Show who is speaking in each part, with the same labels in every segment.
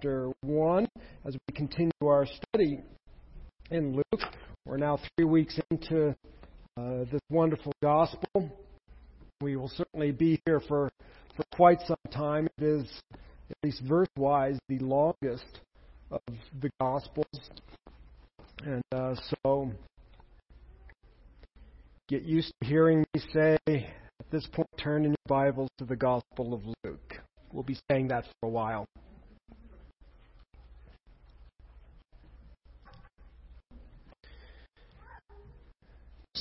Speaker 1: chapter 1 as we continue our study in Luke. We're now three weeks into uh, this wonderful gospel. We will certainly be here for, for quite some time. It is, at least verse wise, the longest of the gospels. And uh, so get used to hearing me say, at this point, turn in your Bibles to the Gospel of Luke. We'll be saying that for a while.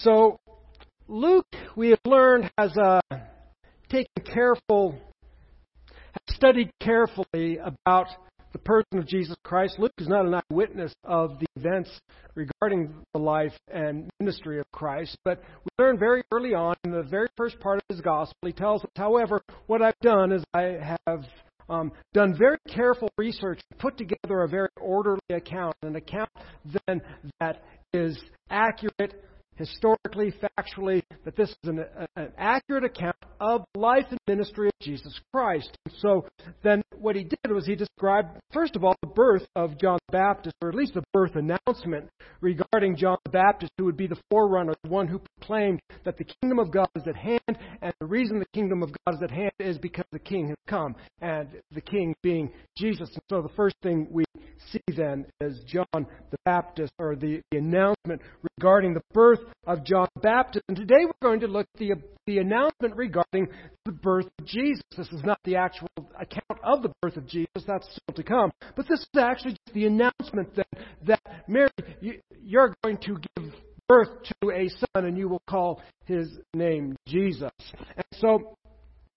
Speaker 1: So, Luke, we have learned, has uh, taken careful, has studied carefully about the person of Jesus Christ. Luke is not an eyewitness of the events regarding the life and ministry of Christ, but we learn very early on in the very first part of his gospel, he tells us, however, what I've done is I have um, done very careful research, put together a very orderly account, an account then that is accurate, historically, factually, that this is an, an, accurate account of life and ministry of Jesus Christ. So then what he did was he described, first of all, the birth of John the Baptist, or at least the birth announcement regarding John the Baptist, who would be the forerunner, the one who proclaimed that the kingdom of God is at hand, and the reason the kingdom of God is at hand is because the king has come, and the king being Jesus. And so the first thing we see then is John the Baptist, or the, the announcement regarding the birth of John the Baptist. And today we're going to look at the, the announcement regarding the birth of Jesus. This is not the actual account of the birth of Jesus, that's still to come. But this is actually just the announcement that, that Mary, you, you're going to give birth to a son, and you will call his name Jesus. And so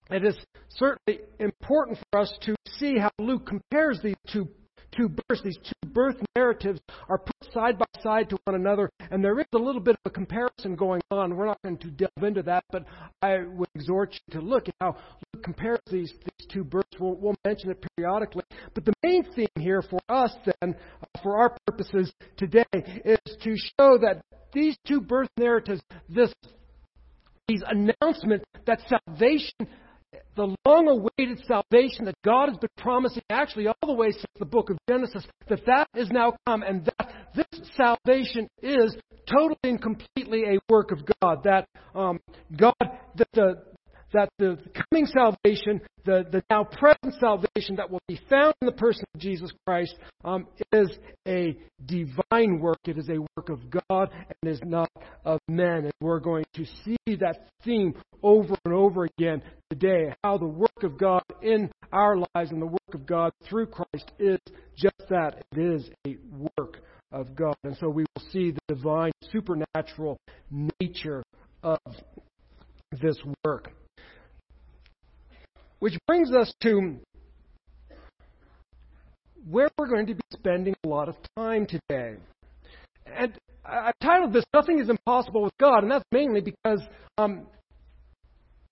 Speaker 1: it is certainly important for us to see how Luke compares these two two births, these two birth narratives are put side by side to one another, and there is a little bit of a comparison going on. We're not going to delve into that, but I would exhort you to look at how Luke compares these, these two births. We'll, we'll mention it periodically. But the main theme here for us, then, uh, for our purposes today, is to show that these two birth narratives, this these announcements that salvation the long awaited salvation that God has been promising actually all the way since the book of Genesis, that that is now come and that this salvation is totally and completely a work of God. That um, God, that the that the coming salvation, the, the now present salvation that will be found in the person of Jesus Christ, um, is a divine work. It is a work of God and is not of men. And we're going to see that theme over and over again today. How the work of God in our lives and the work of God through Christ is just that. It is a work of God. And so we will see the divine, supernatural nature of this work. Which brings us to where we're going to be spending a lot of time today. And I've titled this Nothing is Impossible with God, and that's mainly because um,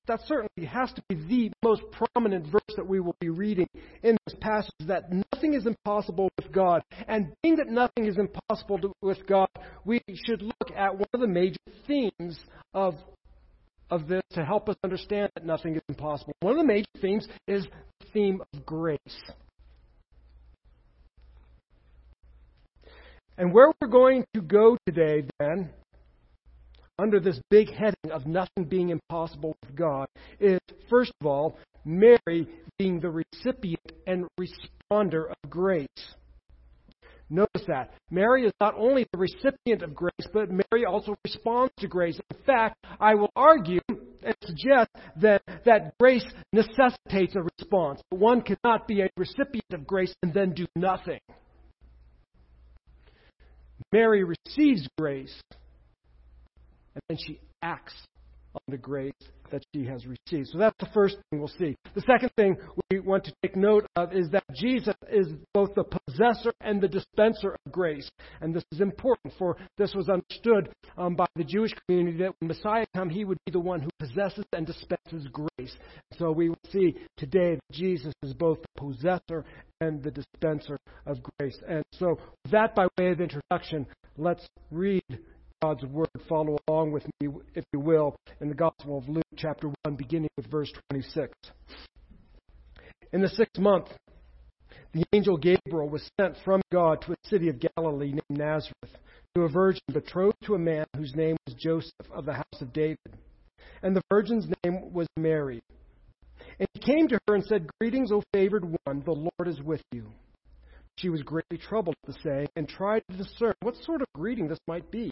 Speaker 1: that certainly has to be the most prominent verse that we will be reading in this passage that nothing is impossible with God. And being that nothing is impossible to, with God, we should look at one of the major themes of of this to help us understand that nothing is impossible. One of the major themes is the theme of grace. And where we're going to go today, then, under this big heading of nothing being impossible with God, is first of all, Mary being the recipient and responder of grace. Notice that. Mary is not only the recipient of grace, but Mary also responds to grace. In fact, I will argue and suggest that, that grace necessitates a response. One cannot be a recipient of grace and then do nothing. Mary receives grace, and then she acts on the grace that she has received. So that's the first thing we'll see. The second thing we want to take note of is that Jesus is both the possessor and the dispenser of grace. And this is important, for this was understood um, by the Jewish community that when Messiah come, he would be the one who possesses and dispenses grace. So we will see today that Jesus is both the possessor and the dispenser of grace. And so, that by way of introduction, let's read God's Word. Follow along with me, if you will, in the Gospel of Luke, chapter 1, beginning with verse 26. In the sixth month, The angel Gabriel was sent from God to a city of Galilee named Nazareth to a virgin betrothed to a man whose name was Joseph of the house of David. And the virgin's name was Mary. And he came to her and said, Greetings, O favored one, the Lord is with you. She was greatly troubled at the saying and tried to discern what sort of greeting this might be.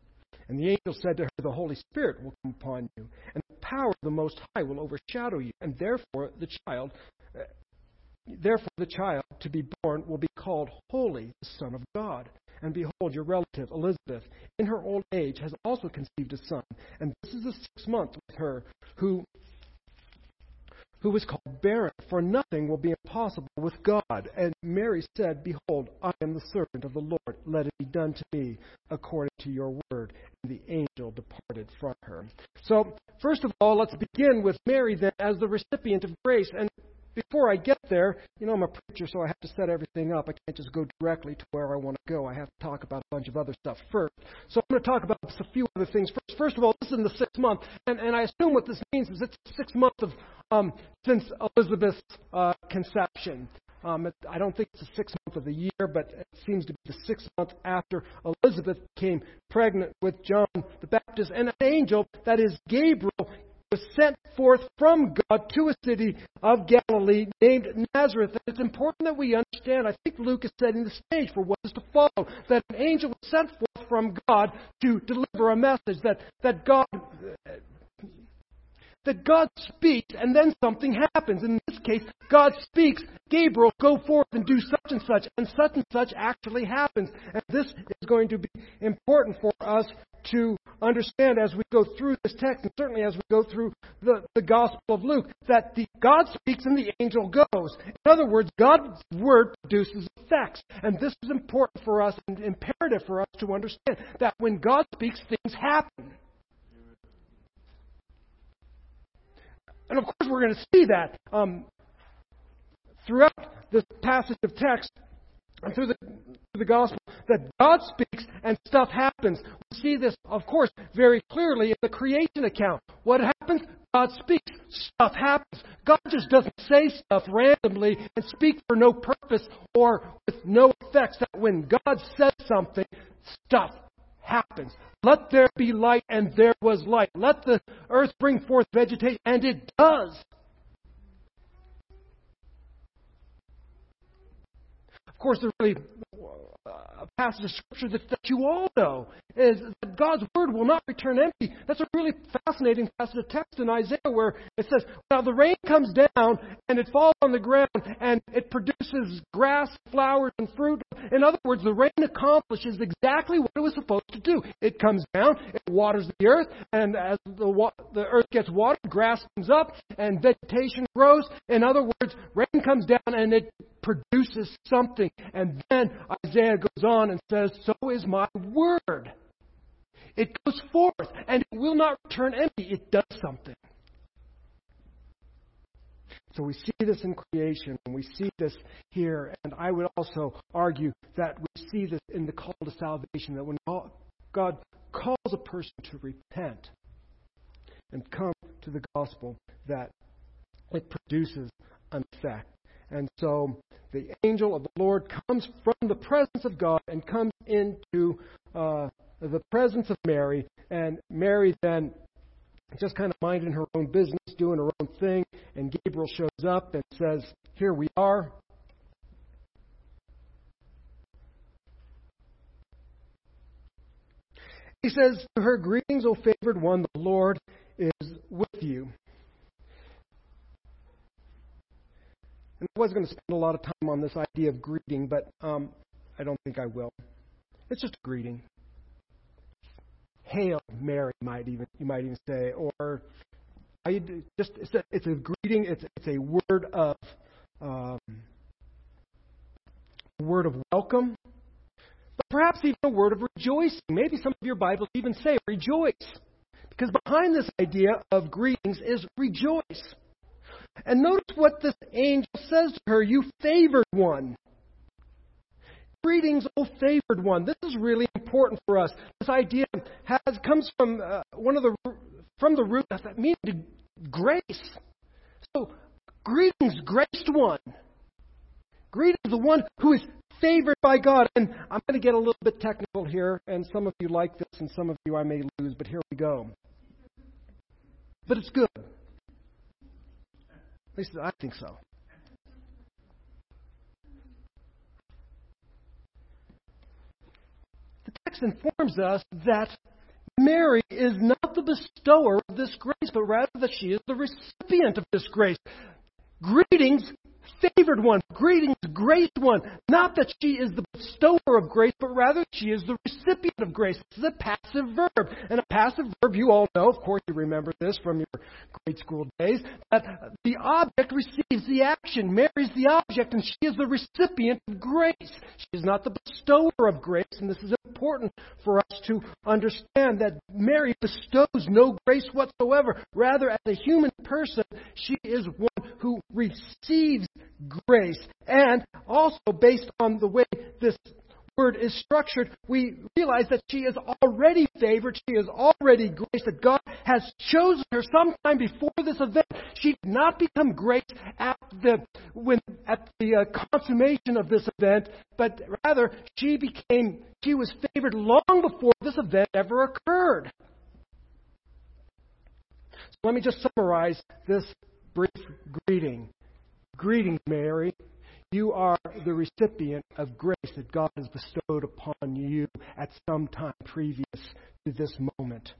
Speaker 1: And the angel said to her, The Holy Spirit will come upon you, and the power of the Most High will overshadow you, and therefore the child, uh, therefore the child to be born will be called Holy, the Son of God. And behold, your relative Elizabeth, in her old age, has also conceived a son, and this is the sixth month with her, who who was called barren, for nothing will be impossible with God. And Mary said, Behold, I am the servant of the Lord. Let it be done to me according to your word. And the angel departed from her. So, first of all, let's begin with Mary then as the recipient of grace. And before I get there, you know, I'm a preacher, so I have to set everything up. I can't just go directly to where I want to go. I have to talk about a bunch of other stuff first. So I'm going to talk about a few other things first. First of all, this is in the sixth month, and, and I assume what this means is it's the sixth month of um, since Elizabeth's uh, conception. Um, it, I don't think it's the sixth month of the year, but it seems to be the sixth month after Elizabeth became pregnant with John the Baptist. And an angel, that is Gabriel, was sent forth from God to a city of Galilee named Nazareth. And it's important that we understand, I think Luke is setting the stage for what is to follow, that an angel was sent forth from God to deliver a message, that, that God that God speaks and then something happens. In this case, God speaks, Gabriel, go forth and do such and such, and such and such actually happens. And this is going to be important for us to understand as we go through this text, and certainly as we go through the, the Gospel of Luke, that the, God speaks and the angel goes. In other words, God's word produces effects. And this is important for us and imperative for us to understand that when God speaks, things happen. And of course, we're going to see that um, throughout this passage of text and through the, through the gospel that God speaks and stuff happens. We see this, of course, very clearly in the creation account. What happens? God speaks. Stuff happens. God just doesn't say stuff randomly and speak for no purpose or with no effects. That when God says something, stuff happens. Let there be light, and there was light. Let the earth bring forth vegetation, and it does. Course, there's really a passage of Scripture that, that you all know is that God's Word will not return empty. That's a really fascinating passage of text in Isaiah where it says, Now the rain comes down and it falls on the ground and it produces grass, flowers, and fruit. In other words, the rain accomplishes exactly what it was supposed to do. It comes down, it waters the earth, and as the, wa- the earth gets watered, grass comes up and vegetation grows. In other words, rain comes down and it produces something. And then Isaiah goes on and says, So is my word. It goes forth and it will not return empty. It does something. So we see this in creation, and we see this here. And I would also argue that we see this in the call to salvation, that when God calls a person to repent and come to the gospel, that it produces an effect. And so the angel of the Lord comes from the presence of God and comes into uh, the presence of Mary. And Mary then just kind of minding her own business, doing her own thing. And Gabriel shows up and says, Here we are. He says to her, Greetings, O favored one, the Lord is with you. And I was going to spend a lot of time on this idea of greeting, but um, I don't think I will. It's just a greeting. Hail Mary, might even you might even say, or I just it's a, it's a greeting. It's it's a word of um, a word of welcome, but perhaps even a word of rejoicing. Maybe some of your Bibles even say rejoice. Because behind this idea of greetings is rejoice. And notice what this angel says to her, you favored one. Greetings, O favored one. This is really important for us. This idea has comes from uh, one of the from the root that means grace. So, greetings, graced one. Greetings, the one who is favored by God. And I'm going to get a little bit technical here, and some of you like this, and some of you I may lose, but here we go. But it's good. Least I think so. The text informs us that Mary is not the bestower of this grace, but rather that she is the recipient of this grace. Greetings, favored one. Greetings, graced one. Not that she is the bestower of grace, but rather she is the recipient of grace. This is a passive verb. And a passive verb, you all know, of course you remember this from your grade school days, that the object receives the action. Mary is the object, and she is the recipient of grace. She is not the bestower of grace, and this is important for us to understand that Mary bestows no grace whatsoever. Rather, as a human person, she is one who receives grace. And also, based on the way this word is structured, we realize that she is already favored. She is already grace. That God has chosen her sometime before this event. She did not become grace at the when at the uh, consummation of this event, but rather she became she was favored long before this event ever occurred. So let me just summarize this brief greeting. Greetings, Mary. You are the recipient of grace that God has bestowed upon you at some time previous to this moment.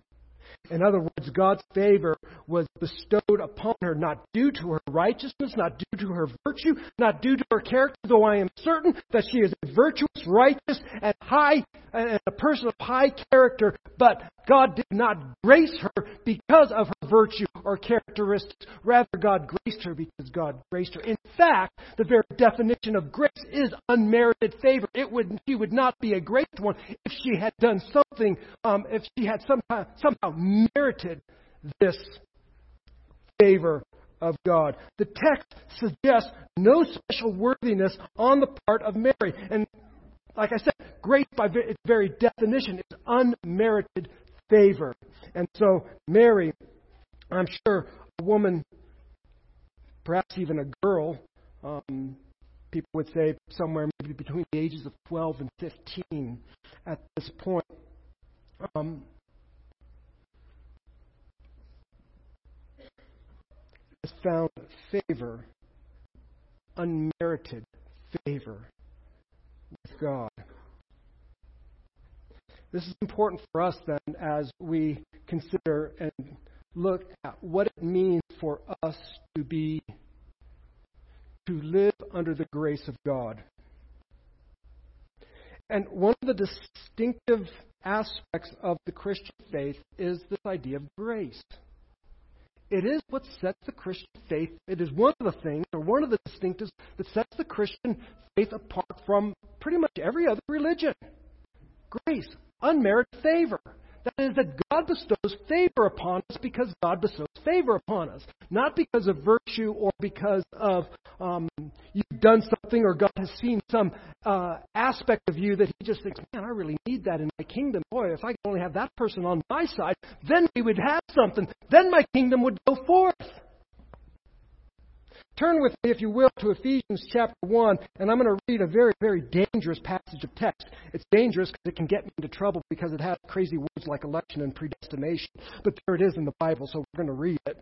Speaker 1: In other words, God's favor was bestowed upon her not due to her righteousness, not due to her virtue, not due to her character, though I am certain that she is a virtuous, righteous, and high, and a person of high character, but God did not grace her because of her virtue or characteristics. Rather, God graced her because God graced her. In fact, the very definition of grace is unmerited favor. It would, she would not be a graced one if she had done something, um, if she had somehow, somehow merited this favor of God. The text suggests no special worthiness on the part of Mary. And like I said, grace by its very definition is unmerited favor. And so, Mary, I'm sure a woman, perhaps even a girl, um, people would say somewhere maybe between the ages of 12 and 15 at this point, um, has found favor, unmerited favor with God. This is important for us then as we consider and look at what it means for us to be to live under the grace of God. And one of the distinctive aspects of the Christian faith is this idea of grace. It is what sets the Christian faith, it is one of the things, or one of the distinctives that sets the Christian faith apart from pretty much every other religion. Grace, unmerited favor. That is, that God bestows favor upon us because God bestows favor upon us. Not because of virtue or because of um, you've done something or God has seen some uh, aspect of you that He just thinks, man, I really need that in my kingdom. Boy, if I could only have that person on my side, then we would have something. Then my kingdom would go forth. Turn with me, if you will, to Ephesians chapter 1, and I'm going to read a very, very dangerous passage of text. It's dangerous because it can get me into trouble because it has crazy words like election and predestination. But there it is in the Bible, so we're going to read it.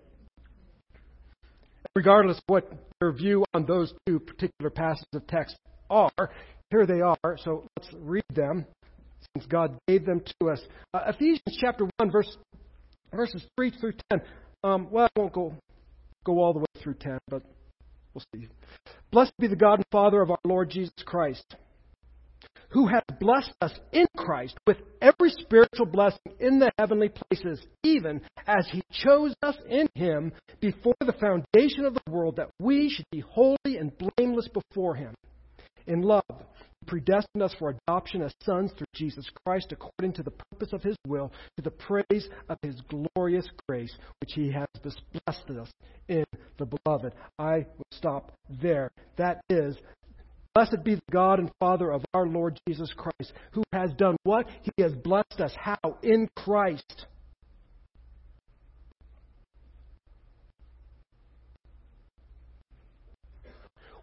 Speaker 1: Regardless of what your view on those two particular passages of text are, here they are, so let's read them since God gave them to us. Uh, Ephesians chapter 1, verse, verses 3 through 10. Um, well, I won't go, go all the way through 10, but We'll see. Blessed be the God and Father of our Lord Jesus Christ, who has blessed us in Christ with every spiritual blessing in the heavenly places, even as He chose us in Him before the foundation of the world, that we should be holy and blameless before Him. In love, predestined us for adoption as sons through Jesus Christ according to the purpose of his will, to the praise of his glorious grace, which he has blessed us in the beloved. I will stop there. That is, blessed be the God and Father of our Lord Jesus Christ, who has done what? He has blessed us. How? In Christ.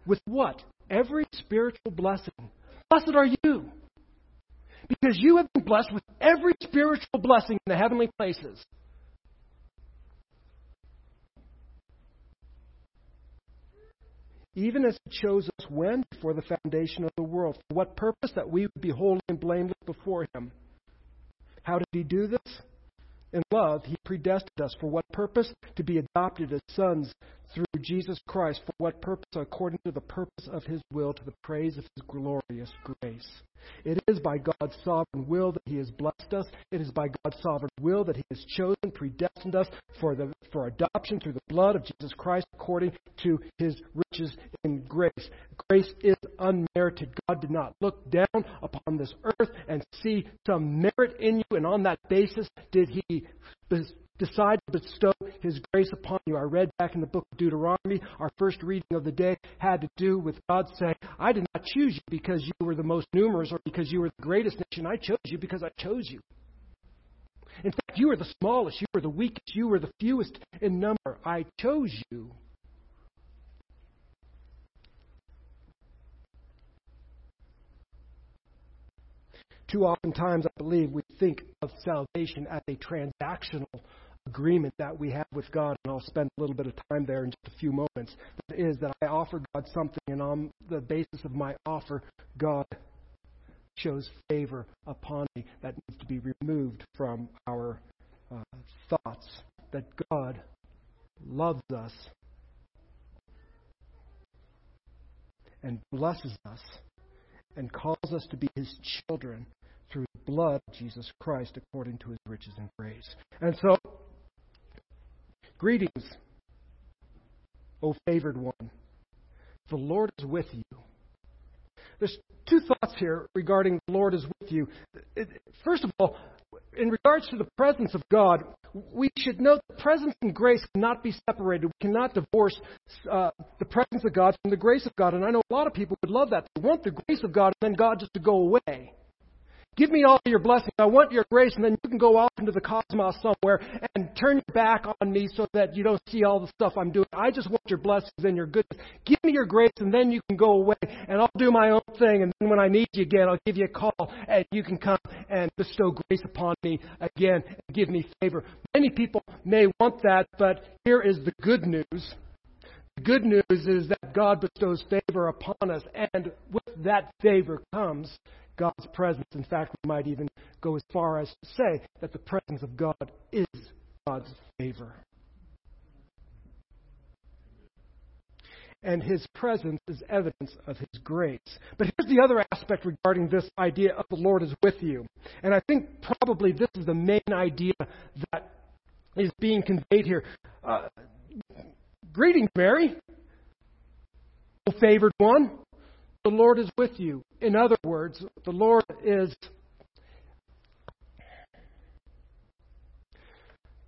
Speaker 1: With what? Every spiritual blessing Blessed are you. Because you have been blessed with every spiritual blessing in the heavenly places. Even as He chose us when? Before the foundation of the world. For what purpose? That we would be holy and blameless before Him. How did He do this? In love, He predestined us. For what purpose? To be adopted as sons through Jesus Christ. For what purpose? According to the purpose of His will, to the praise of His glorious grace. It is by God's sovereign will that He has blessed us. It is by God's sovereign will that He has chosen, predestined us for, the, for adoption through the blood of Jesus Christ according to His riches in grace. Grace is unmerited. God did not look down upon this earth and see some merit in you, and on that basis did He decide to bestow His grace upon you. I read back in the book of Deuteronomy, our first reading of the day had to do with God saying, I did not choose you because you were the most numerous or because you were the greatest nation. I chose you because I chose you. In fact, you were the smallest, you were the weakest, you were the fewest in number. I chose you. Too often times, I believe, we think of salvation as a transactional agreement that we have with God, and I'll spend a little bit of time there in just a few moments. That is that I offer God something, and on the basis of my offer, God shows favor upon me that needs to be removed from our uh, thoughts. That God loves us and blesses us and calls us to be His children through the blood of Jesus Christ according to His riches and grace. And so Greetings, O favored one. The Lord is with you. There's two thoughts here regarding the Lord is with you. First of all, in regards to the presence of God, we should note that presence and grace cannot be separated. We cannot divorce uh, the presence of God from the grace of God. And I know a lot of people would love that. They want the grace of God and then God just to go away. Give me all your blessings. I want your grace, and then you can go off into the cosmos somewhere and turn your back on me so that you don't see all the stuff I'm doing. I just want your blessings and your goodness. Give me your grace, and then you can go away, and I'll do my own thing. And then when I need you again, I'll give you a call, and you can come and bestow grace upon me again and give me favor. Many people may want that, but here is the good news. The good news is that God bestows favor upon us, and with that favor comes God's presence. In fact, we might even go as far as to say that the presence of God is God's favor. And his presence is evidence of his grace. But here's the other aspect regarding this idea of the Lord is with you. And I think probably this is the main idea that is being conveyed here. Uh, greetings, Mary, favored one. The Lord is with you. In other words, the Lord is.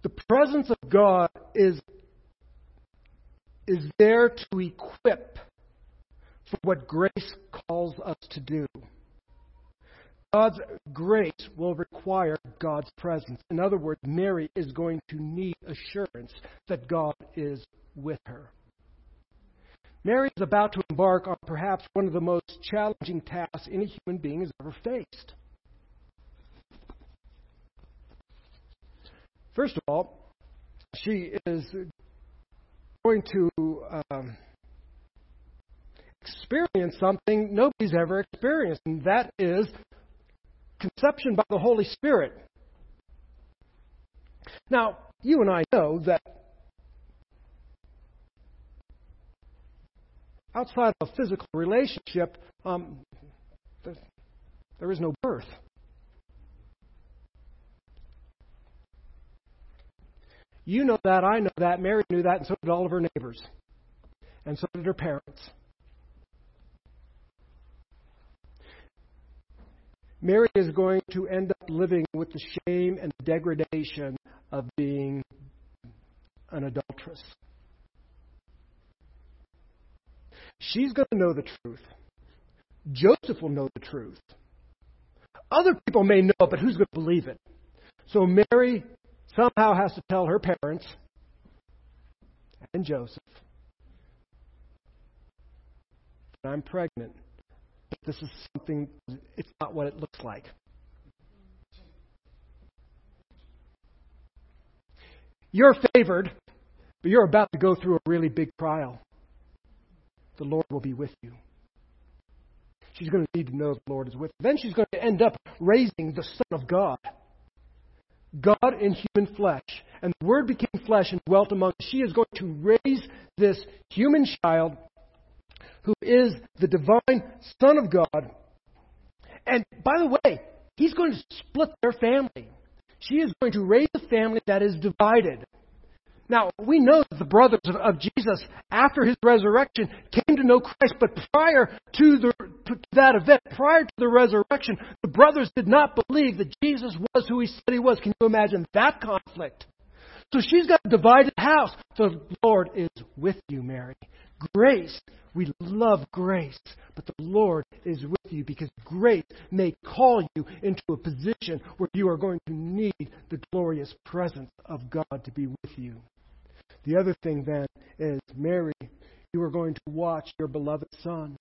Speaker 1: The presence of God is, is there to equip for what grace calls us to do. God's grace will require God's presence. In other words, Mary is going to need assurance that God is with her. Mary is about to embark on perhaps one of the most challenging tasks any human being has ever faced. First of all, she is going to um, experience something nobody's ever experienced, and that is conception by the Holy Spirit. Now, you and I know that outside of a physical relationship, um, there is no birth. You know that, I know that, Mary knew that, and so did all of her neighbors. And so did her parents. Mary is going to end up living with the shame and degradation of being an adulteress. She's going to know the truth. Joseph will know the truth. Other people may know, but who's going to believe it? So Mary somehow has to tell her parents and Joseph that I'm pregnant. This is something, it's not what it looks like. You're favored, but you're about to go through a really big trial. The Lord will be with you. She's going to need to know the Lord is with her. Then she's going to end up raising the Son of God. God in human flesh. And the Word became flesh and dwelt among us. She is going to raise this human child who is the divine Son of God. And by the way, he's going to split their family. She is going to raise a family that is divided. Now, we know that the brothers of, of, Jesus, after his resurrection, came to know Christ, but prior to, the, to that event, prior to the resurrection, the brothers did not believe that Jesus was who he said he was. Can you imagine that conflict? So she's got a divided house. The Lord is with you, Mary. Grace. We love grace, but the Lord is with you because grace may call you into a position where you are going to need the glorious presence of God to be with you. The other thing then is, Mary, you are going to watch your beloved Son.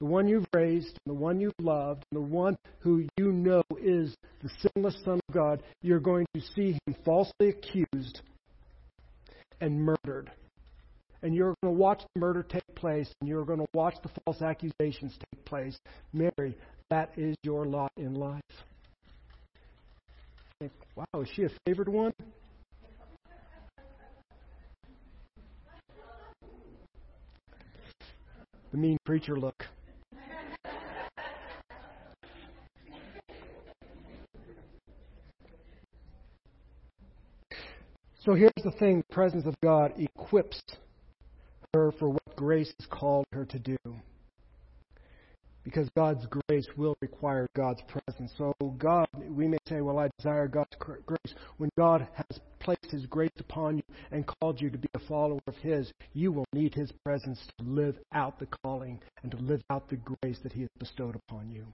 Speaker 1: The one you've raised, the one you've loved, the one who you know is the sinless Son of God, you're going to see him falsely accused and murdered. And you're going to watch the murder take place, and you're going to watch the false accusations take place. Mary, that is your lot in life. Wow, is she a favored one? The mean preacher look. So here's the thing the presence of God equips her for what grace has called her to do because God's grace will require God's presence. So, God, we may say, Well, I desire God's grace. When God has placed His grace upon you and called you to be a follower of His, you will need His presence to live out the calling and to live out the grace that He has bestowed upon you.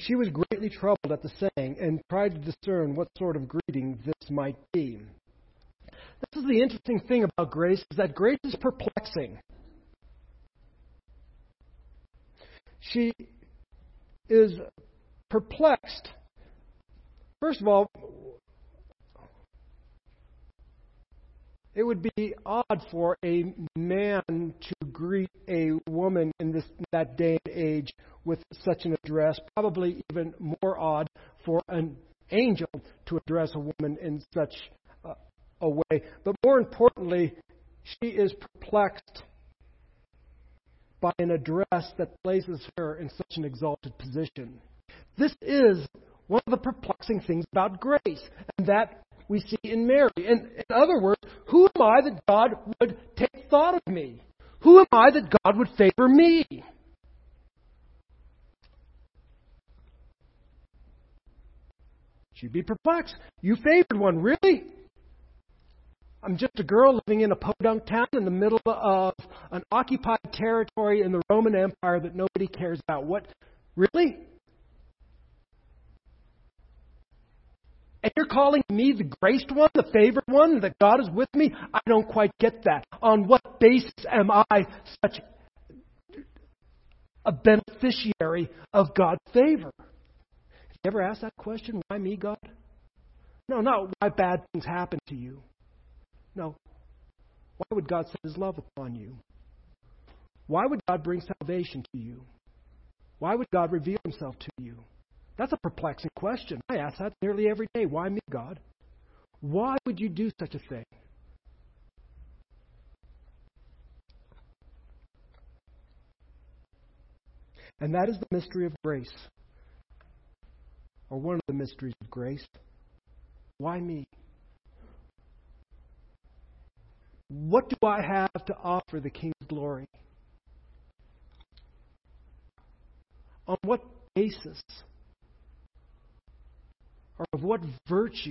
Speaker 1: She was greatly troubled at the saying and tried to discern what sort of greeting this might be. This is the interesting thing about grace is that grace is perplexing. She is perplexed. First of all, it would be odd for a man to greet a woman in this that day and age with such an address. Probably even more odd for an angel to address a woman in such a way. But more importantly, she is perplexed by an address that places her in such an exalted position. This is one of the perplexing things about grace, and that we see in Mary. In, in other words, who am I that God would take thought of me? Who am I that God would favor me? She'd be perplexed. You favored one, really? I'm just a girl living in a podunk town in the middle of an occupied territory in the Roman Empire that nobody cares about. What? Really? And you're calling me the graced one, the favored one, that God is with me? I don't quite get that. On what basis am I such a beneficiary of God's favor? Have you ever asked that question? Why me, God? No, not why bad things happen to you. No. Why would God set his love upon you? Why would God bring salvation to you? Why would God reveal himself to you? That's a perplexing question. I ask that nearly every day. Why me, God? Why would you do such a thing? And that is the mystery of grace, or one of the mysteries of grace. Why me? What do I have to offer the King's glory? On what basis? Or of what virtue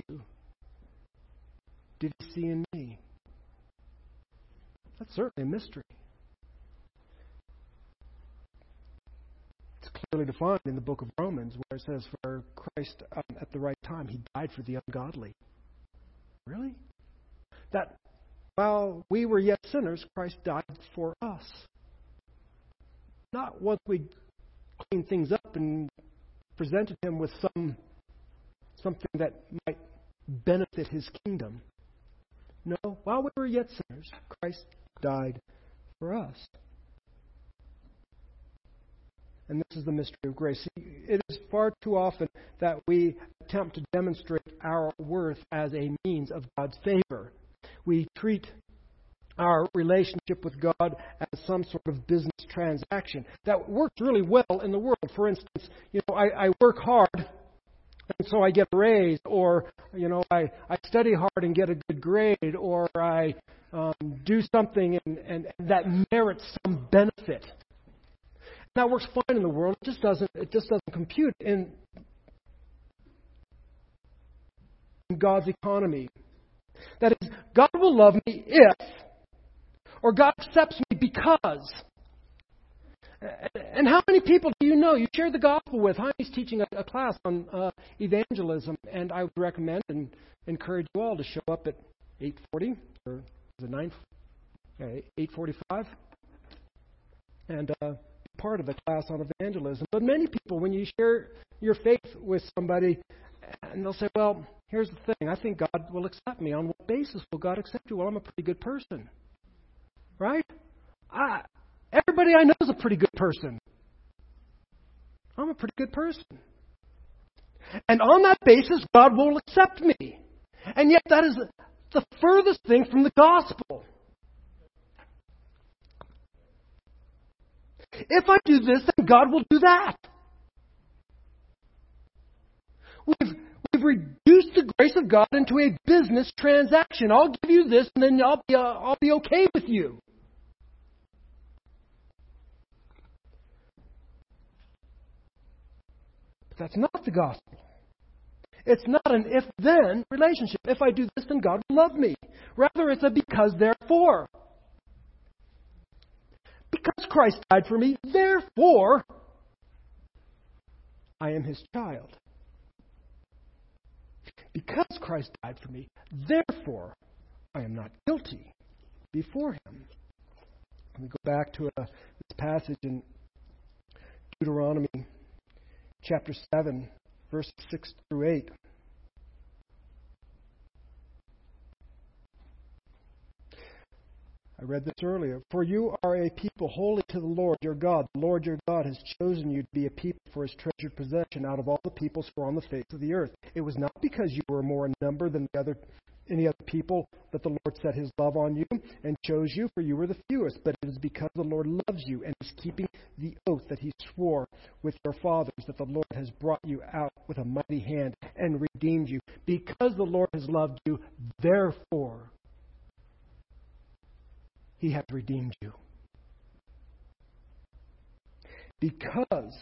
Speaker 1: did he see in me? That's certainly a mystery. It's clearly defined in the book of Romans where it says, For Christ, um, at the right time, he died for the ungodly. Really? That while we were yet sinners, Christ died for us. Not once we cleaned things up and presented him with some something that might benefit his kingdom. No, while we were yet sinners, Christ died for us. And this is the mystery of grace. It is far too often that we attempt to demonstrate our worth as a means of God's favor. We treat our relationship with God as some sort of business transaction. That works really well in the world. For instance, you know, I, I work hard and so I get a raise, or you know, I, I study hard and get a good grade, or I um, do something and, and that merits some benefit. That works fine in the world. It just doesn't. It just doesn't compute in, in God's economy. That is, God will love me if, or God accepts me because. And how many people do you know you share the gospel with? Heine's teaching a, a class on uh, evangelism, and I would recommend and encourage you all to show up at 8:40 or is it 9? 8:45, and uh, be part of the class on evangelism. But many people, when you share your faith with somebody, and they'll say, "Well, here's the thing. I think God will accept me. On what basis will God accept you? Well, I'm a pretty good person, right? I Everybody I know is a pretty good person. I'm a pretty good person. And on that basis, God will accept me. And yet, that is the furthest thing from the gospel. If I do this, then God will do that. We've, we've reduced the grace of God into a business transaction. I'll give you this, and then I'll be, uh, I'll be okay with you. That's not the gospel. It's not an if then relationship. If I do this, then God will love me. Rather, it's a because therefore. Because Christ died for me, therefore, I am his child. Because Christ died for me, therefore, I am not guilty before him. Let me go back to a, this passage in Deuteronomy chapter 7, verses 6 through 8. I read this earlier. For you are a people holy to the Lord your God. The Lord your God has chosen you to be a people for his treasured possession out of all the peoples who are on the face of the earth. It was not because you were more in number than the other any other people that the Lord set his love on you and chose you, for you were the fewest. But it is because the Lord loves you and is keeping the oath that he swore with your fathers that the Lord has brought you out with a mighty hand and redeemed you. Because the Lord has loved you, therefore he hath redeemed you. Because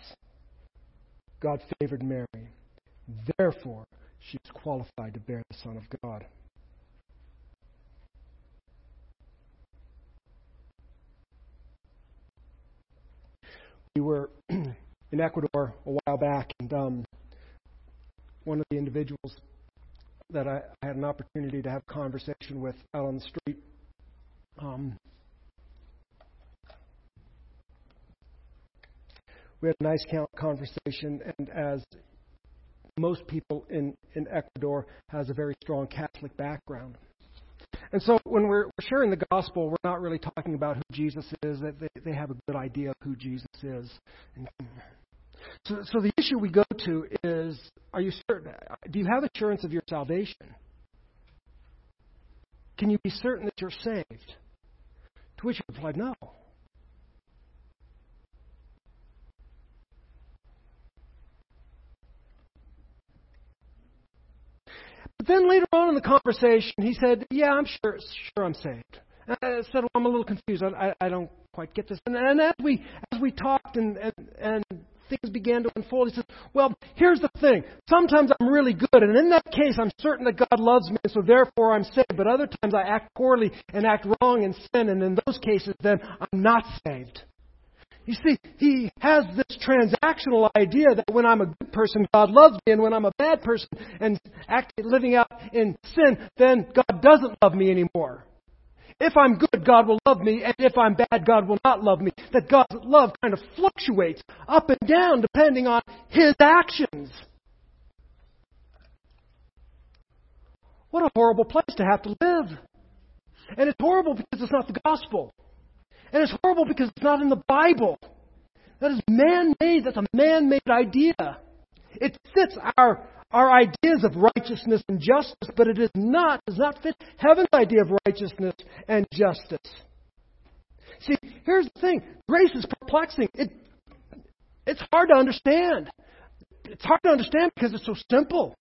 Speaker 1: God favored Mary, therefore she is qualified to bear the Son of God. We were in Ecuador a while back, and um, one of the individuals that I, I had an opportunity to have a conversation with out on the street. Um, we had a nice conversation, and as most people in, in Ecuador has a very strong Catholic background. And so when we're sharing the gospel, we're not really talking about who Jesus is. That they, they have a good idea of who Jesus is. So, so the issue we go to is: Are you certain? Do you have assurance of your salvation? Can you be certain that you're saved? To which he replied, No. But then later on in the conversation, he said, "Yeah, I'm sure, sure I'm saved." And I said, well, "I'm a little confused. I, I don't quite get this." And, and as we as we talked and, and and things began to unfold. He says, Well, here's the thing. Sometimes I'm really good, and in that case, I'm certain that God loves me, so therefore I'm saved. But other times I act poorly and act wrong and sin, and in those cases, then I'm not saved. You see, he has this transactional idea that when I'm a good person, God loves me, and when I'm a bad person and acting, living out in sin, then God doesn't love me anymore. If I'm good, God will love me, and if I'm bad, God will not love me. That God's love kind of fluctuates up and down depending on His actions. What a horrible place to have to live. And it's horrible because it's not the gospel. And it's horrible because it's not in the Bible. That is man made. That's a man made idea. It fits our, our ideas of righteousness and justice, but it is not, does not fit heaven's idea of righteousness and justice. See, here's the thing grace is perplexing. It, it's hard to understand. It's hard to understand because it's so simple.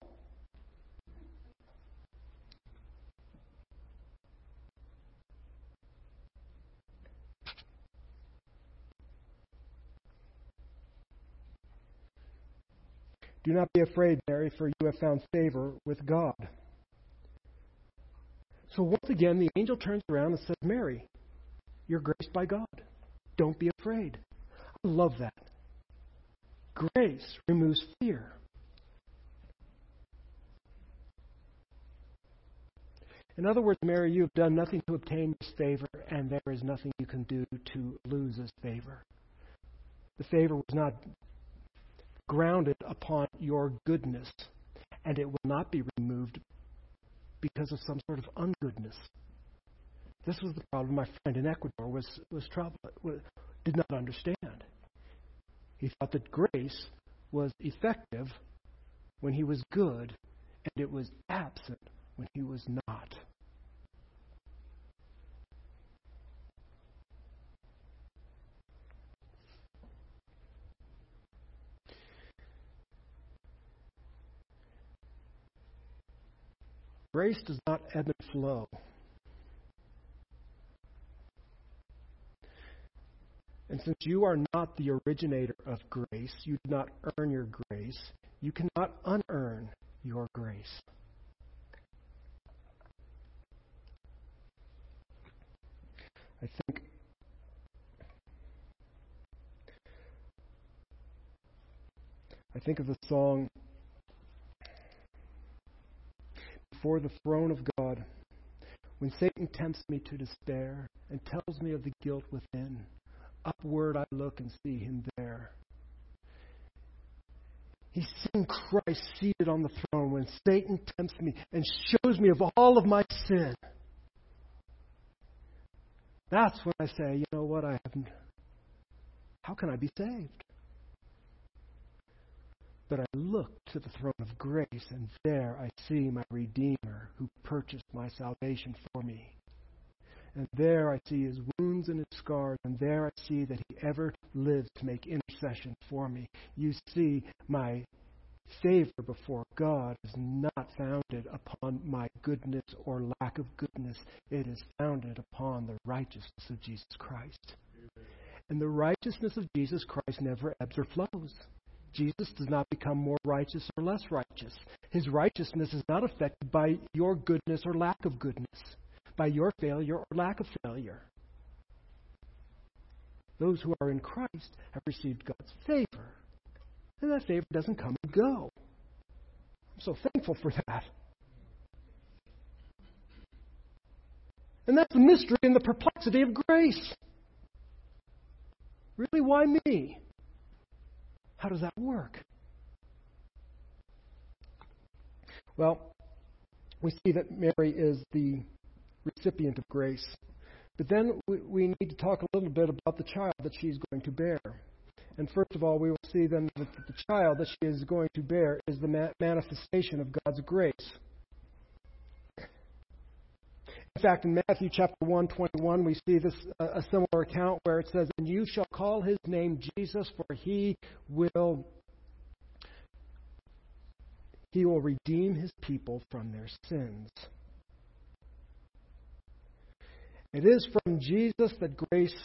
Speaker 1: Do not be afraid, Mary, for you have found favor with God. So once again, the angel turns around and says, Mary, you're graced by God. Don't be afraid. I love that. Grace removes fear. In other words, Mary, you have done nothing to obtain this favor, and there is nothing you can do to lose this favor. The favor was not grounded upon your goodness, and it will not be removed because of some sort of ungoodness. This was the problem my friend in Ecuador was was troubled, did not understand. He thought that grace was effective when he was good, and it was absent when he was not. Grace does not ebb and flow. And since you are not the originator of grace, you did not earn your grace, you cannot unearn your grace. I think I think of the song before the throne of God, when Satan tempts me to despair and tells me of the guilt within, upward I look and see him there. He's seeing Christ seated on the throne when Satan tempts me and shows me of all of my sin. That's when I say, you know what, I haven't. How can I be saved? But I look to the throne of grace, and there I see my Redeemer who purchased my salvation for me. And there I see his wounds and his scars, and there I see that he ever lives to make intercession for me. You see, my favor before God is not founded upon my goodness or lack of goodness. It is founded upon the righteousness of Jesus Christ. And the righteousness of Jesus Christ never ebbs or flows. Jesus does not become more righteous or less righteous. His righteousness is not affected by your goodness or lack of goodness, by your failure or lack of failure. Those who are in Christ have received God's favor. And that favor doesn't come and go. I'm so thankful for that. And that's the mystery and the perplexity of grace. Really, why me? How does that work? Well, we see that Mary is the recipient of grace. But then we, need to talk a little bit about the child that she's going to bear. And first of all, we will see then that the child that she is going to bear is the manifestation of God's grace. In fact, in Matthew chapter 1, 21, we see this uh, a similar account where it says, And you shall call his name Jesus, for he will he will redeem his people from their sins. It is from Jesus that grace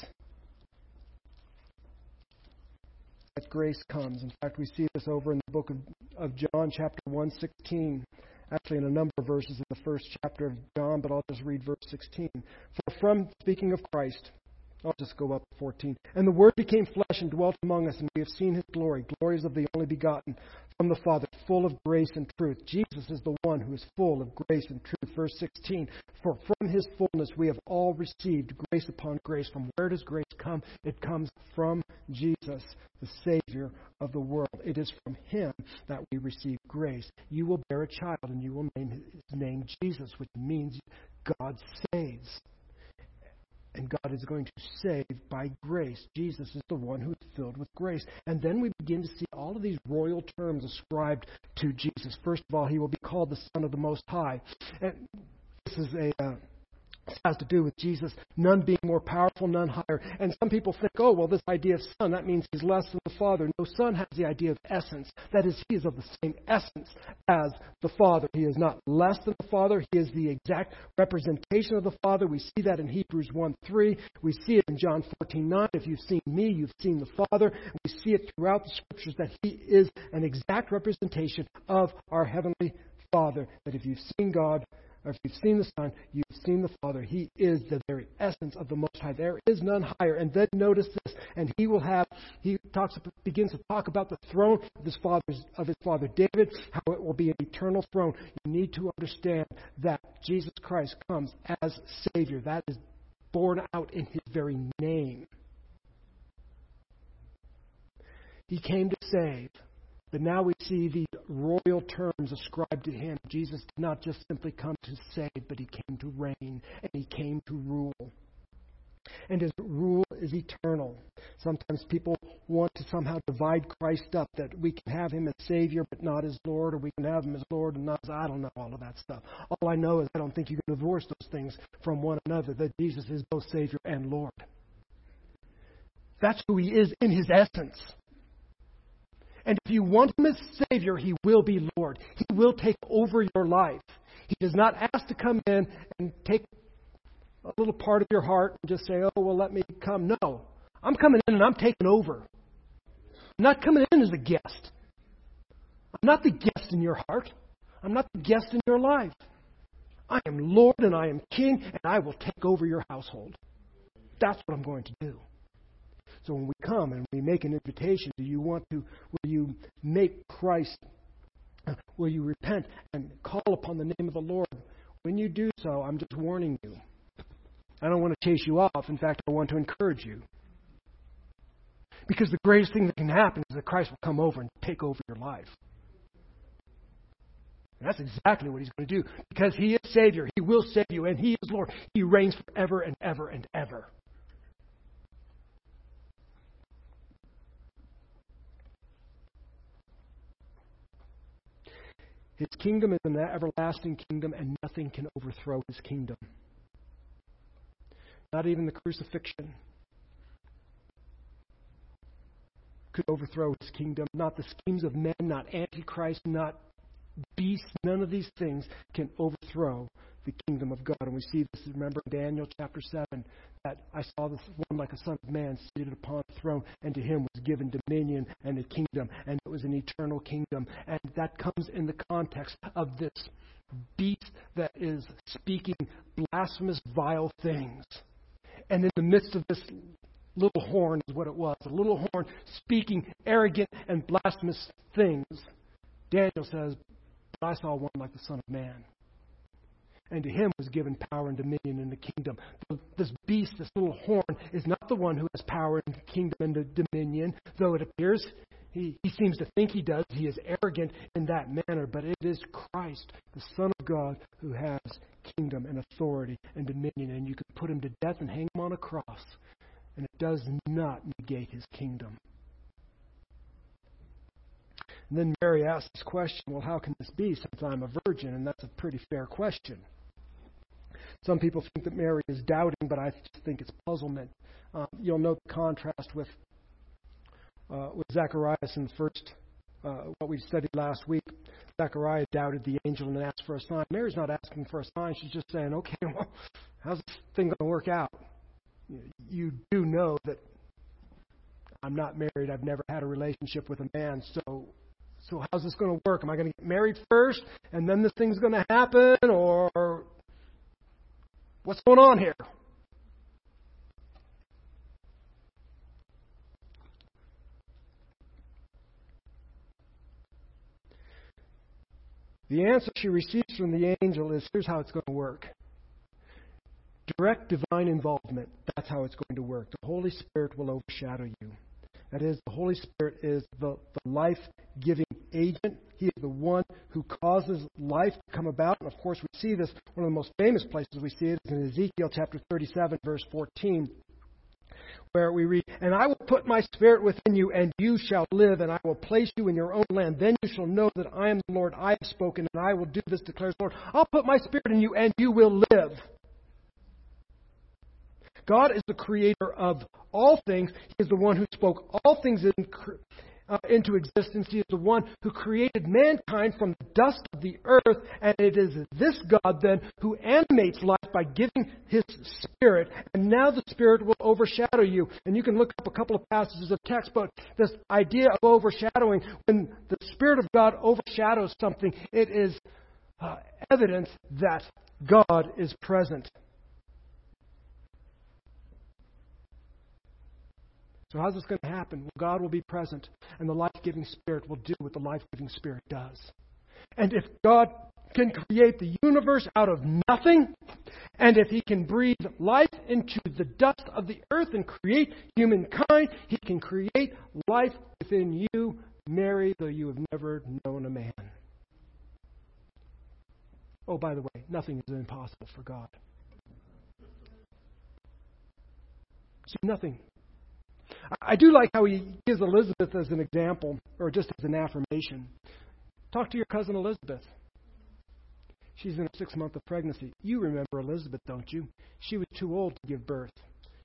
Speaker 1: that grace comes. In fact, we see this over in the book of, of John, chapter 1, 16. Actually, in a number of verses in the first chapter of John, but I'll just read verse 16. For from, speaking of Christ, I'll just go up to 14. And the Word became flesh and dwelt among us, and we have seen his glory, glories of the only begotten from the Father, full of grace and truth. Jesus is the one who is full of grace and truth. Verse 16. For from his fullness we have all received grace upon grace. From where does grace come? It comes from Jesus, the Savior of the world. It is from him that we receive grace. You will bear a child, and you will name his name Jesus, which means God saves and God is going to save by grace. Jesus is the one who is filled with grace. And then we begin to see all of these royal terms ascribed to Jesus. First of all, he will be called the Son of the Most High. And this is a. Uh, has to do with Jesus, none being more powerful, none higher. And some people think, oh, well, this idea of Son, that means he's less than the Father. No, Son has the idea of essence. That is, he is of the same essence as the Father. He is not less than the Father. He is the exact representation of the Father. We see that in Hebrews 1 3. We see it in John 14 9. If you've seen me, you've seen the Father. We see it throughout the Scriptures that he is an exact representation of our Heavenly Father. That if you've seen God, or if you've seen the Son, you've seen the Father. He is the very essence of the Most High. There is none higher. And then notice this, and he will have. He talks, begins to talk about the throne of his father's of his father David, how it will be an eternal throne. You need to understand that Jesus Christ comes as Savior. That is borne out in His very name. He came to save. But now we see the royal terms ascribed to him. Jesus did not just simply come to save, but he came to reign and he came to rule. And his rule is eternal. Sometimes people want to somehow divide Christ up, that we can have him as Savior but not as Lord, or we can have him as Lord and not as I don't know all of that stuff. All I know is I don't think you can divorce those things from one another, that Jesus is both Savior and Lord. That's who he is in his essence. And if you want Him as Savior, He will be Lord. He will take over your life. He does not ask to come in and take a little part of your heart and just say, oh, well, let me come. No. I'm coming in and I'm taking over. I'm not coming in as a guest. I'm not the guest in your heart. I'm not the guest in your life. I am Lord and I am King and I will take over your household. That's what I'm going to do. So when we come and we make an invitation, do you want to, will you make Christ, uh, will you repent and call upon the name of the Lord? When you do so, I'm just warning you. I don't want to chase you off. In fact, I want to encourage you. Because the greatest thing that can happen is that Christ will come over and take over your life. And that's exactly what he's going to do. Because he is Savior. He will save you. And he is Lord. He reigns forever and ever and ever. His kingdom is an everlasting kingdom, and nothing can overthrow his kingdom. Not even the crucifixion could overthrow his kingdom. Not the schemes of men, not Antichrist, not beasts. None of these things can overthrow the kingdom of God. And we see this, remember, in Daniel chapter 7, that I saw this one like a son of man seated upon a throne, and to him was given dominion and a kingdom, and it was an eternal kingdom. And that comes in the context of this beast that is speaking blasphemous, vile things. And in the midst of this little horn is what it was a little horn speaking arrogant and blasphemous things. Daniel says, I saw one like the Son of Man and to him was given power and dominion in the kingdom. This beast, this little horn, is not the one who has power and kingdom and dominion, though it appears he, he seems to think he does. He is arrogant in that manner, but it is Christ, the Son of God, who has kingdom and authority and dominion, and you can put him to death and hang him on a cross, and it does not negate his kingdom. And then Mary asks this question, well, how can this be since I'm a virgin? And that's a pretty fair question. Some people think that Mary is doubting, but I think it's puzzlement. Uh, you'll note the contrast with uh, with Zacharias in the first uh, what we studied last week. Zachariah doubted the angel and asked for a sign. Mary's not asking for a sign. She's just saying, "Okay, well, how's this thing going to work out?" You do know that I'm not married. I've never had a relationship with a man. So, so how's this going to work? Am I going to get married first and then this thing's going to happen, or what's going on here? The answer she receives from the angel is here's how it's going to work. Direct divine involvement. That's how it's going to work. The Holy Spirit will overshadow you. That is, the Holy Spirit is the, the life giving agent. He is the one who causes life to come about. And of course, we see this, one of the most famous places we see it is in Ezekiel chapter 37, verse 14, where we read, And I will put my spirit within you, and you shall live, and I will place you in your own land. Then you shall know that I am the Lord. I have spoken, and I will do this, declares the Lord. I'll put my spirit in you, and you will live. God is the creator of all things. He is the one who spoke all things in, uh, into existence. He is the one who created mankind from the dust of the earth. And it is this God then who animates life by giving his spirit. And now the spirit will overshadow you. And you can look up a couple of passages of text, but this idea of overshadowing, when the spirit of God overshadows something, it is uh, evidence that God is present. So, how's this going to happen? Well, God will be present, and the life giving Spirit will do what the life giving Spirit does. And if God can create the universe out of nothing, and if He can breathe life into the dust of the earth and create humankind, He can create life within you, Mary, though you have never known a man. Oh, by the way, nothing is impossible for God. See, nothing I do like how he gives Elizabeth as an example, or just as an affirmation. Talk to your cousin Elizabeth. She's in her sixth month of pregnancy. You remember Elizabeth, don't you? She was too old to give birth.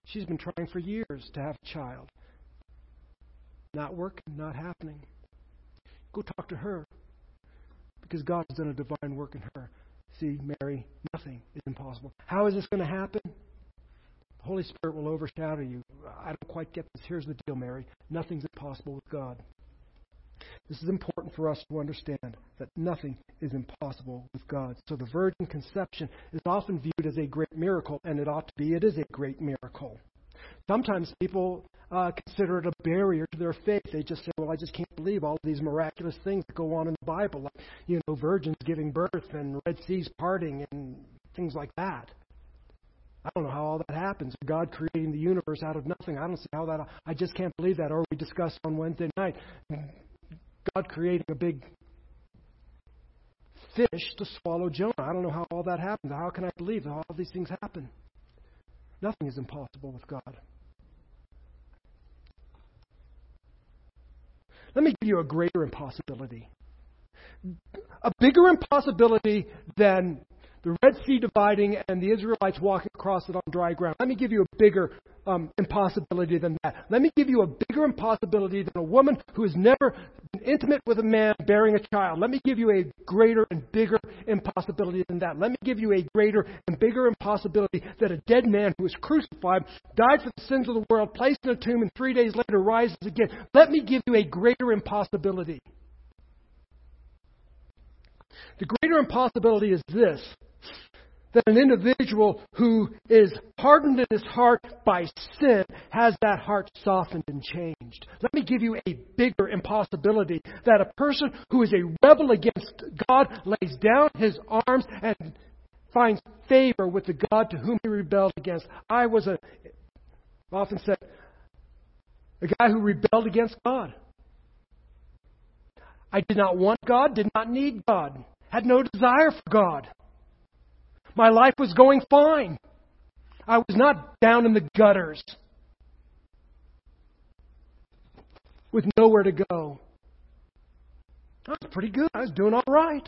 Speaker 1: She's been trying for years to have a child. Not working, not happening. Go talk to her because God has done a divine work in her. See, Mary, nothing is impossible. How is this going to happen? Holy Spirit will overshadow you. I don't quite get this. Here's the deal, Mary. Nothing's impossible with God. This is important for us to understand that nothing is impossible with God. So the virgin conception is often viewed as a great miracle, and it ought to be. It is a great miracle. Sometimes people uh, consider it a barrier to their faith. They just say, "Well, I just can't believe all these miraculous things that go on in the Bible, like you know, virgins giving birth and Red Seas parting and things like that." I don't know how all that happens. God creating the universe out of nothing. I don't see how that. I just can't believe that. Or we discussed on Wednesday night, God creating a big fish to swallow Jonah. I don't know how all that happens. How can I believe that all these things happen? Nothing is impossible with God. Let me give you a greater impossibility. A bigger impossibility than the Red Sea dividing and the Israelites walking across it on dry ground. Let me give you a bigger um, impossibility than that. Let me give you a bigger impossibility than a woman who has never been intimate with a man bearing a child. Let me give you a greater and bigger impossibility than that. Let me give you a greater and bigger impossibility that a dead man who was crucified, died for the sins of the world, placed in a tomb, and three days later rises again. Let me give you a greater impossibility. The greater impossibility is this that an individual who is hardened in his heart by sin has that heart softened and changed. Let me give you a bigger impossibility that a person who is a rebel against God lays down his arms and finds favor with the God to whom he rebelled against. I was a, often said, a guy who rebelled against God. I did not want God, did not need God, had no desire for God. My life was going fine. I was not down in the gutters with nowhere to go. I was pretty good. I was doing all right.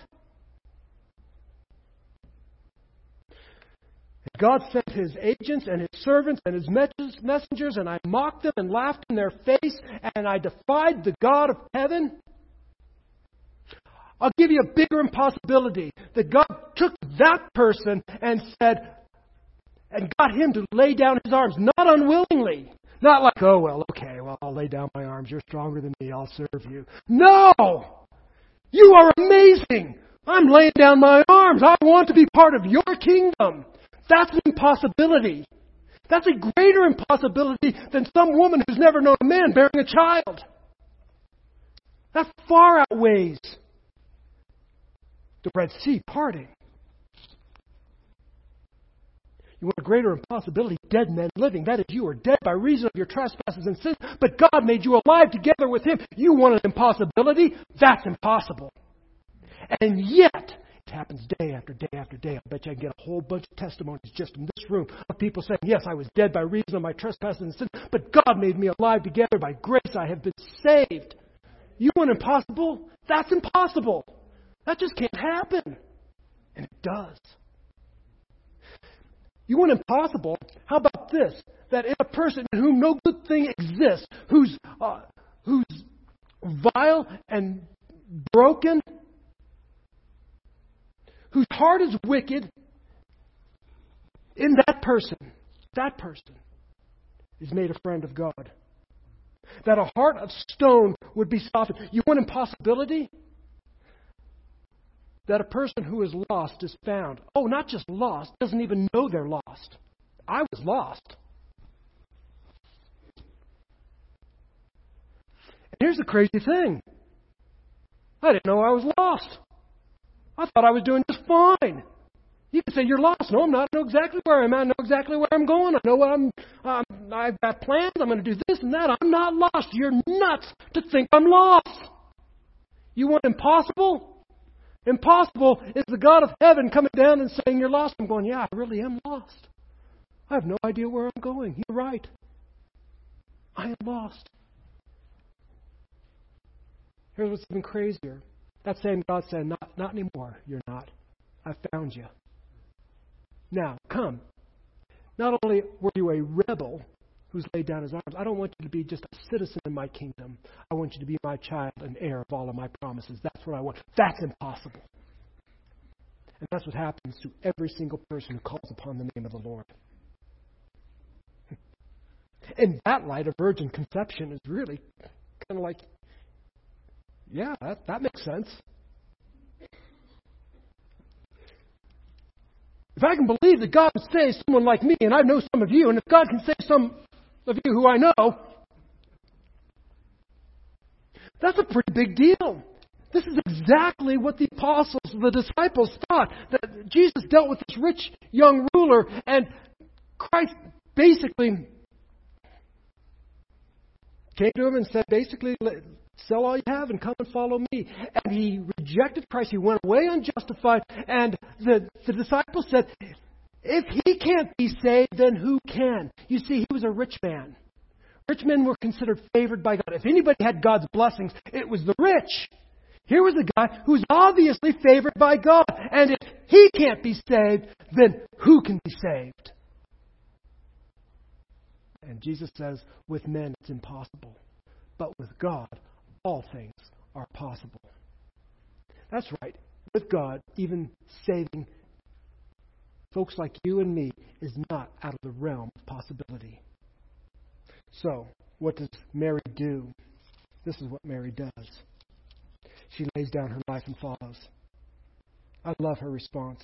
Speaker 1: God sent his agents and his servants and his messengers, and I mocked them and laughed in their face, and I defied the God of heaven. I'll give you a bigger impossibility that God took that person and said, and got him to lay down his arms, not unwillingly, Not like, oh, well, okay, well, I'll lay down my arms. You're stronger than me. I'll serve you. No! You are amazing! I'm laying down my arms. I want to be part of your kingdom. That's an impossibility. That's a greater impossibility than some woman who's never known a man bearing a child. That far outweighs the Red Sea parting. You want a greater impossibility? Dead men living. That is, you are dead by reason of your trespasses and sins, but God made you alive together with Him. You want an impossibility? That's impossible. And yet, it happens day after day after day. I bet you I can get a whole bunch of testimonies just in this room of people saying, Yes, I was dead by reason of my trespasses and sins, but God made me alive together. By grace I have been saved. You want impossible? That's impossible. That just can't happen. And it does. You want impossible? How about this? That in a person in whom no good thing exists, who's, uh, who's vile and broken, whose heart is wicked, in that person, that person is made a friend of God. That a heart of stone would be softened. You want impossibility? That a person who is lost is found. Oh, not just lost, doesn't even know they're lost. I was lost. And here's the crazy thing I didn't know I was lost. I thought I was doing just fine. You can say you're lost. No, I'm not. I know exactly where I'm at. I know exactly where I'm going. I know what I'm. Um, I've got plans. I'm going to do this and that. I'm not lost. You're nuts to think I'm lost. You want impossible? Impossible is the God of heaven coming down and saying, You're lost. I'm going, Yeah, I really am lost. I have no idea where I'm going. You're right. I am lost. Here's what's even crazier. That same God said, Not, not anymore. You're not. I found you. Now, come. Not only were you a rebel, who's laid down his arms. I don't want you to be just a citizen in my kingdom. I want you to be my child and heir of all of my promises. That's what I want. That's impossible. And that's what happens to every single person who calls upon the name of the Lord. In that light, a virgin conception is really kind of like, yeah, that, that makes sense. If I can believe that God would save someone like me, and I know some of you, and if God can save some of you who I know, that's a pretty big deal. This is exactly what the apostles, the disciples thought that Jesus dealt with this rich young ruler, and Christ basically came to him and said, basically, sell all you have and come and follow me. And he rejected Christ. He went away unjustified. And the, the disciples said, if he can't be saved, then who can? You see, he was a rich man. Rich men were considered favored by God. If anybody had God's blessings, it was the rich. Here was a guy who's obviously favored by God. And if he can't be saved, then who can be saved? And Jesus says, with men it's impossible. But with God, all things are possible. That's right. With God, even saving folks like you and me is not out of the realm of possibility. So, what does Mary do? This is what Mary does. She lays down her life and follows. I love her response.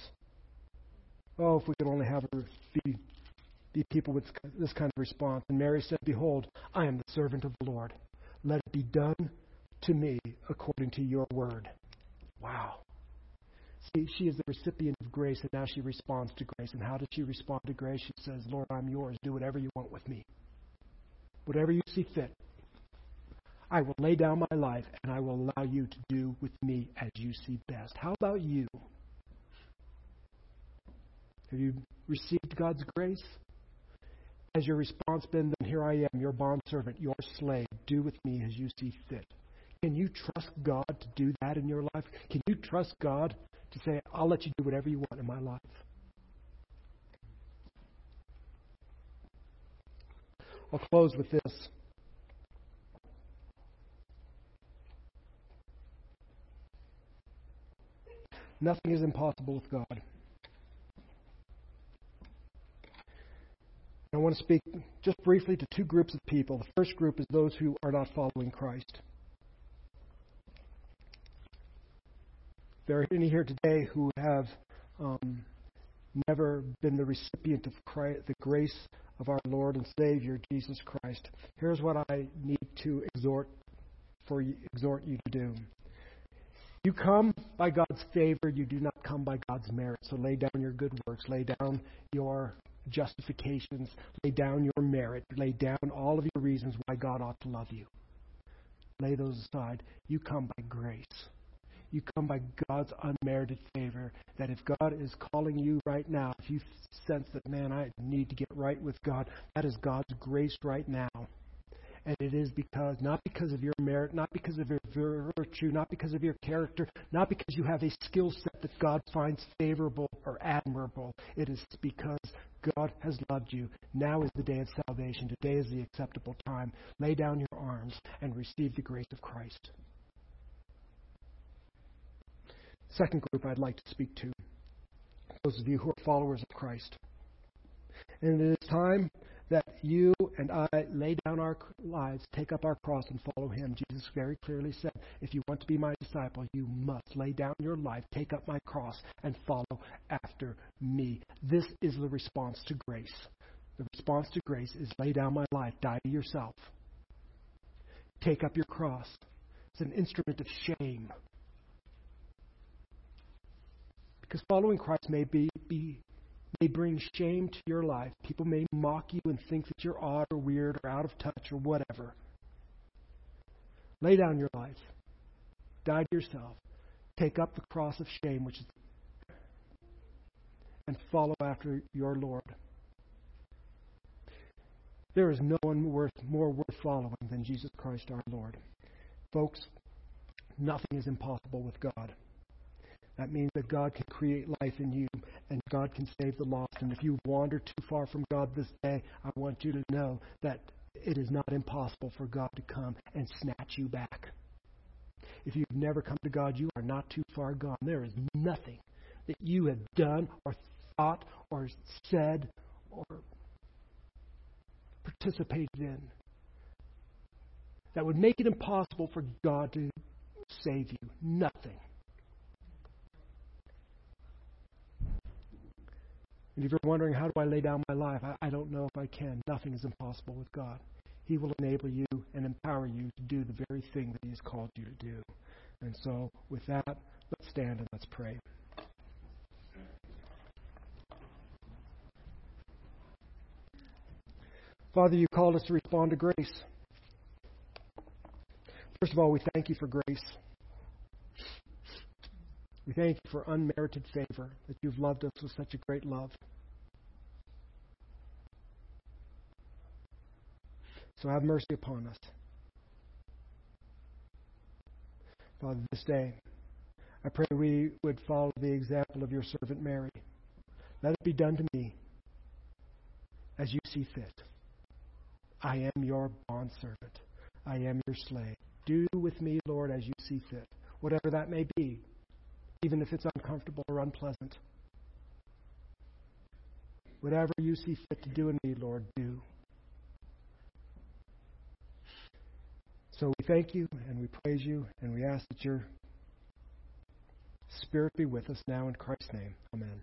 Speaker 1: Oh, if we could only have her be, be people with this kind of response. And Mary said, Behold, I am the servant of the Lord. Let it be done to me according to your word. Wow. See, she is the recipient of grace, and now she responds to grace. And how does she respond to grace? She says, Lord, I'm yours. Do whatever you want with me. Whatever you see fit. I will lay down my life, and I will allow you to do with me as you see best. How about you? Have you received God's grace? Has your response been, Then here I am, your bondservant, your slave. Do with me as you see fit? Can you trust God to do that in your life? Can you trust God to say, I'll let you do whatever you want in my life. I'll close with this. Nothing is impossible with God. I want to speak just briefly to two groups of people. The first group is those who are not following Christ. There are any here today who have um, never been the recipient of Christ, the grace of our Lord and Savior Jesus Christ. Here's what I need to exhort for you, exhort you to do. You come by God's favor, you do not come by God's merit. So lay down your good works, lay down your justifications, lay down your merit, lay down all of your reasons why God ought to love you. Lay those aside. You come by grace. You come by God's unmerited favor. That if God is calling you right now, if you sense that, man, I need to get right with God, that is God's grace right now. And it is because, not because of your merit, not because of your virtue, not because of your character, not because you have a skill set that God finds favorable or admirable. It is because God has loved you. Now is the day of salvation. Today is the acceptable time. Lay down your arms and receive the grace of Christ. Second group I'd like to speak to those of you who are followers of Christ. And it is time that you and I lay down our lives, take up our cross, and follow Him. Jesus very clearly said, If you want to be my disciple, you must lay down your life, take up my cross, and follow after me. This is the response to grace. The response to grace is lay down my life, die to yourself, take up your cross. It's an instrument of shame. Because following Christ may be, be may bring shame to your life. People may mock you and think that you're odd or weird or out of touch or whatever. Lay down your life. Die to yourself. Take up the cross of shame, which is and follow after your Lord. There is no one worth, more worth following than Jesus Christ our Lord. Folks, nothing is impossible with God. That means that God can create life in you and God can save the lost. And if you wander too far from God this day, I want you to know that it is not impossible for God to come and snatch you back. If you've never come to God, you are not too far gone. There is nothing that you have done or thought or said or participated in that would make it impossible for God to save you. Nothing. And if you're wondering, how do I lay down my life? I, I don't know if I can. Nothing is impossible with God. He will enable you and empower you to do the very thing that He has called you to do. And so, with that, let's stand and let's pray. Father, you called us to respond to grace. First of all, we thank you for grace. We thank you for unmerited favor, that you've loved us with such a great love. So have mercy upon us. Father, this day, I pray we would follow the example of your servant Mary. Let it be done to me as you see fit. I am your bondservant. I am your slave. Do with me, Lord, as you see fit, whatever that may be even if it's uncomfortable or unpleasant. Whatever you see fit to do in me, Lord, do. So we thank you and we praise you and we ask that your Spirit be with us now in Christ's name. Amen.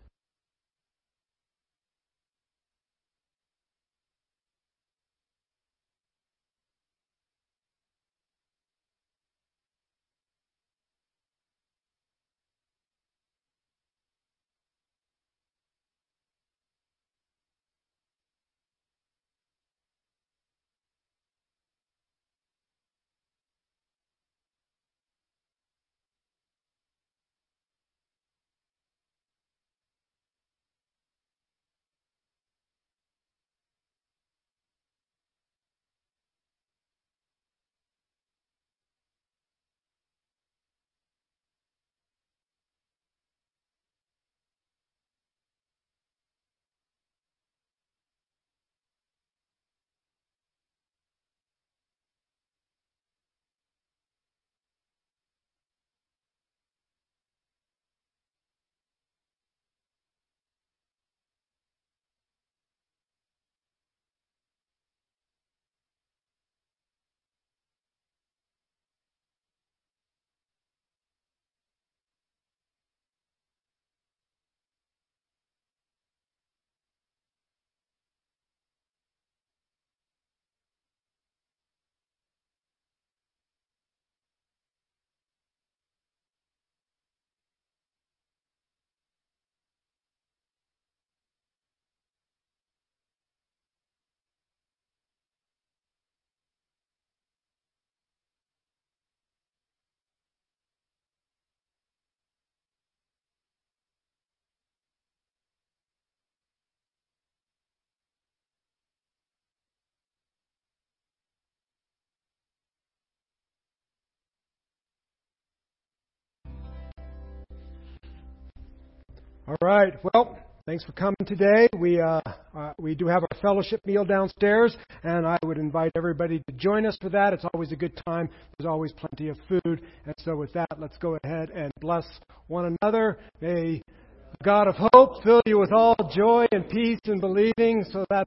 Speaker 1: All right. Well, thanks for coming today. We uh, uh, we do have our fellowship meal downstairs, and I would invite everybody to join us for that. It's always a good time. There's always plenty of food, and so with that, let's go ahead and bless one another. May God of hope fill you with all joy and peace in believing, so that